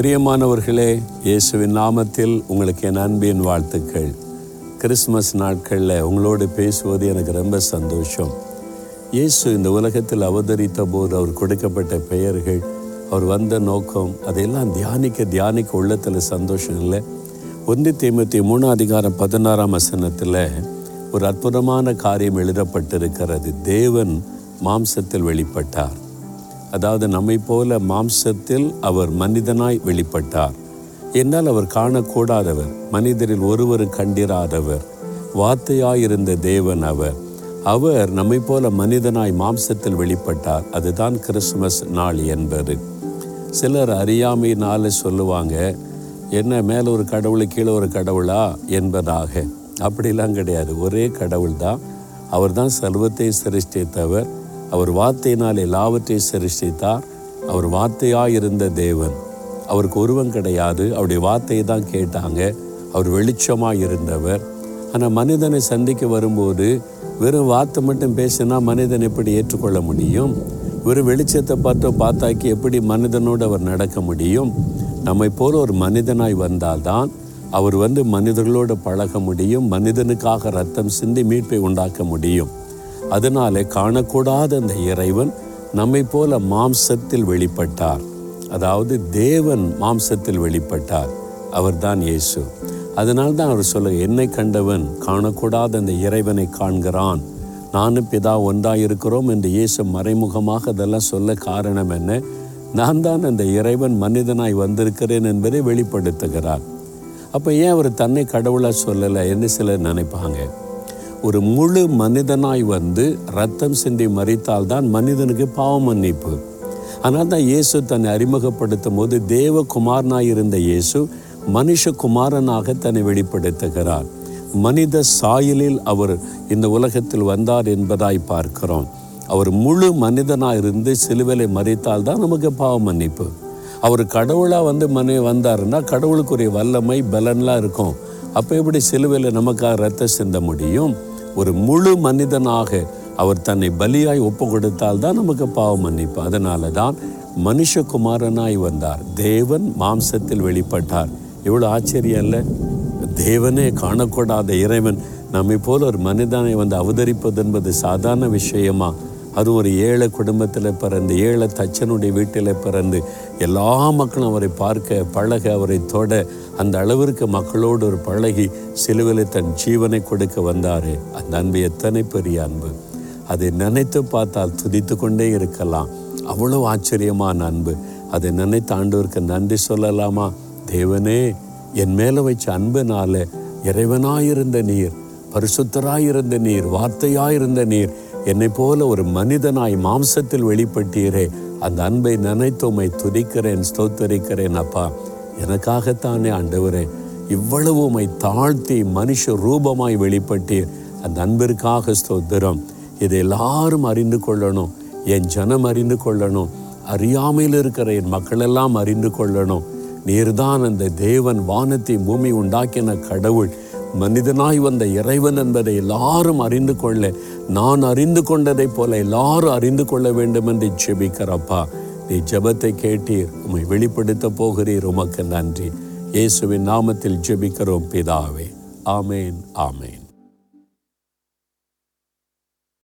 பிரியமானவர்களே இயேசுவின் நாமத்தில் உங்களுக்கு என் அன்பின் வாழ்த்துக்கள். கிறிஸ்மஸ் நாட்களில் உங்களோடு பேசுவது எனக்கு ரொம்ப சந்தோஷம். இயேசு இந்த உலகத்தில் அவதரித்த போது அவர் கொடுக்கப்பட்ட பெயர்கள் அவர் வந்த நோக்கம் அதையெல்லாம் தியானிக்க தியானிக்க உள்ளத்தில் சந்தோஷம் இல்லை. ஒன்று தீமத்தி மூணாம் அதிகாரம் பதினாறாம் வசனத்தில் ஒரு அற்புதமான காரியம் எழுதப்பட்டிருக்கிறது. தேவன் மாம்சத்தில் வெளிப்பட்டார். அதாவது நம்மை போல மாம்சத்தில் அவர் மனிதனாய் வெளிப்பட்டார். என்னால் அவர் காணக்கூடாதவர் மனிதரில் ஒருவர் கண்டிராதவர் வார்த்தையாயிருந்த தேவன் அவர். அவர் நம்மை போல மனிதனாய் மாம்சத்தில் வெளிப்பட்டார் அதுதான் கிறிஸ்துமஸ் நாள் என்பது. சிலர் அறியாமையினால சொல்லுவாங்க என்ன மேலே ஒரு கடவுள் கீழே ஒரு கடவுளா? என்பதாக. அப்படிலாம் கிடையாது ஒரே கடவுள் தான் அவர் தான் சர்வத்தை சிருஷ்டித்தவர் அவர் வார்த்தையினால் எல்லாவற்றையும் சிருஷ்டித்தார். அவர் வார்த்தையாக இருந்த தேவன். அவருக்கு உருவம் கிடையாது. அவருடைய வார்த்தையை தான் கேட்டாங்க. அவர் வெளிச்சமாக இருந்தவர் ஆனால் மனிதனை சந்திக்க வரும்போது வெறும் வார்த்தை மட்டும் பேசினா மனிதன் எப்படி ஏற்றுக்கொள்ள முடியும்? வெறும் வெளிச்சத்தை பார்த்து பார்த்தாக்கி எப்படி மனிதனோடு அவர் நடக்க முடியும்? நம்மை போல ஒரு மனிதனாய் வந்தால்தான் அவர் வந்து மனிதர்களோடு பழக முடியும். மனிதனுக்காக ரத்தம் சிந்தி மீட்பை உண்டாக்க முடியும். அதனாலே காணக்கூடாத அந்த இறைவன் நம்மை போல மாம்சத்தில் வெளிப்பட்டார். அதாவது தேவன் மாம்சத்தில் வெளிப்பட்டார். அவர்தான் இயேசு. அதனால்தான் அவர் சொல்ல என்னை கண்டவன் காணக்கூடாத அந்த இறைவனை காண்கிறான். நானும் பிதா ஒன்றாக இருக்கிறோம் என்று இயேசு மறைமுகமாக அதெல்லாம் சொல்ல காரணம் என்ன? நான் தான் அந்த இறைவன் மனிதனாய் வந்திருக்கிறேன் என்பதை வெளிப்படுத்துகிறார். அப்போ ஏன் அவர் தன்னை கடவுளாக சொல்லலை? என்று சிலர் நினைப்பாங்க? ஒரு முழு மனிதனாய் வந்து ரத்தம் சிந்தி மறித்தால்தான் மனிதனுக்கு பாவ மன்னிப்பு. ஆனால் தான் இயேசு தன்னை அறிமுகப்படுத்தும் போது தேவகுமாரனாய் இருந்த இயேசு மனுஷகுமாரனாக தன்னை வெளிப்படுத்துகிறார். மனித சாயலில் அவர் இந்த உலகத்தில் வந்தார் என்பதாய் பார்க்கிறோம். அவர் முழு மனிதனாக இருந்து சிலுவலை மறித்தால் தான் நமக்கு பாவ மன்னிப்பு. அவர் கடவுளாக வந்து மனி வந்தாருன்னா கடவுளுக்குரிய வல்லமை பலன்லாம் இருக்கும். அப்போ எப்படி சிலுவையில் நமக்காக ரத்த சிந்த முடியும்? ஒரு முழு மனிதனாக அவர் தன்னை பலியாய் ஒப்பு கொடுத்தால் தான் நமக்கு பாவ மன்னிப்பு. அதனால தான் மனுஷகுமாரனாய் வந்தார். தேவன் மாம்சத்தில் வெளிப்பட்டார். எவ்வளோ ஆச்சரியம் இல்லை? தேவனே காணக்கூடாத இறைவன் நம்மை போல ஒரு மனிதனை வந்து அவதரிப்பது என்பது சாதாரண விஷயமா? அது ஒரு ஏழை குடும்பத்தில் பிறந்து ஏழை தச்சனுடைய வீட்டில் பிறந்து எல்லா மக்களும் அவரை பார்க்க பழக அவரை தொட அந்த அளவிற்கு மக்களோடு ஒரு பழகி சிலுவிலை தன் ஜீவனை கொடுக்க வந்தாரே. அந்த அன்பு எத்தனை பெரிய அன்பு. அதை நினைத்து பார்த்தால் துதித்து கொண்டே இருக்கலாம். அவ்வளோ ஆச்சரியமான அன்பு. அதை நினைத்து ஆண்டவருக்கு நன்றி சொல்லலாமா? தேவனே என் மேலே வச்ச அன்புனால இறைவனாயிருந்த நீர் பரிசுத்தராயிருந்த நீர் வார்த்தையாயிருந்த நீர் என்னை போல ஒரு மனிதனாய் மாம்சத்தில் வெளிப்பட்டீரே. அந்த அன்பை நினைத்து உம்மை துதிக்கிறேன் ஸ்தோத்தரிக்கிறேன் அப்பா. எனக்காகத்தானே ஆண்டவரே இவ்வளவு உமை தாழ்த்தி மனுஷ ரூபமாய் வெளிப்பட்டீர். அந்த அன்பிற்காக ஸ்தோத்திரம். இதை எல்லாரும் அறிந்து கொள்ளணும். என் ஜனம் அறிந்து கொள்ளணும். அறியாமையில் இருக்கிற என் மக்களெல்லாம் அறிந்து கொள்ளணும். நீர்தான் அந்த தேவன் வானத்தை பூமி உண்டாக்கின கடவுள். மனிதனாய் வந்த இறைவன் என்பதை எல்லாரும் அறிந்து கொள்ள. நான் அறிந்து கொண்டதைப் போல எல்லாரும் அறிந்து கொள்ள வேண்டும் என்று ஜெபிக்கிறப்பா. நீ ஜெபத்தை கேட்டீர் உம்மை வெளிப்படுத்த போகிறீர் உமக்கு நன்றி. இயேசுவின் நாமத்தில் ஜெபிக்கிறோம் பிதாவே. ஆமேன் ஆமேன்.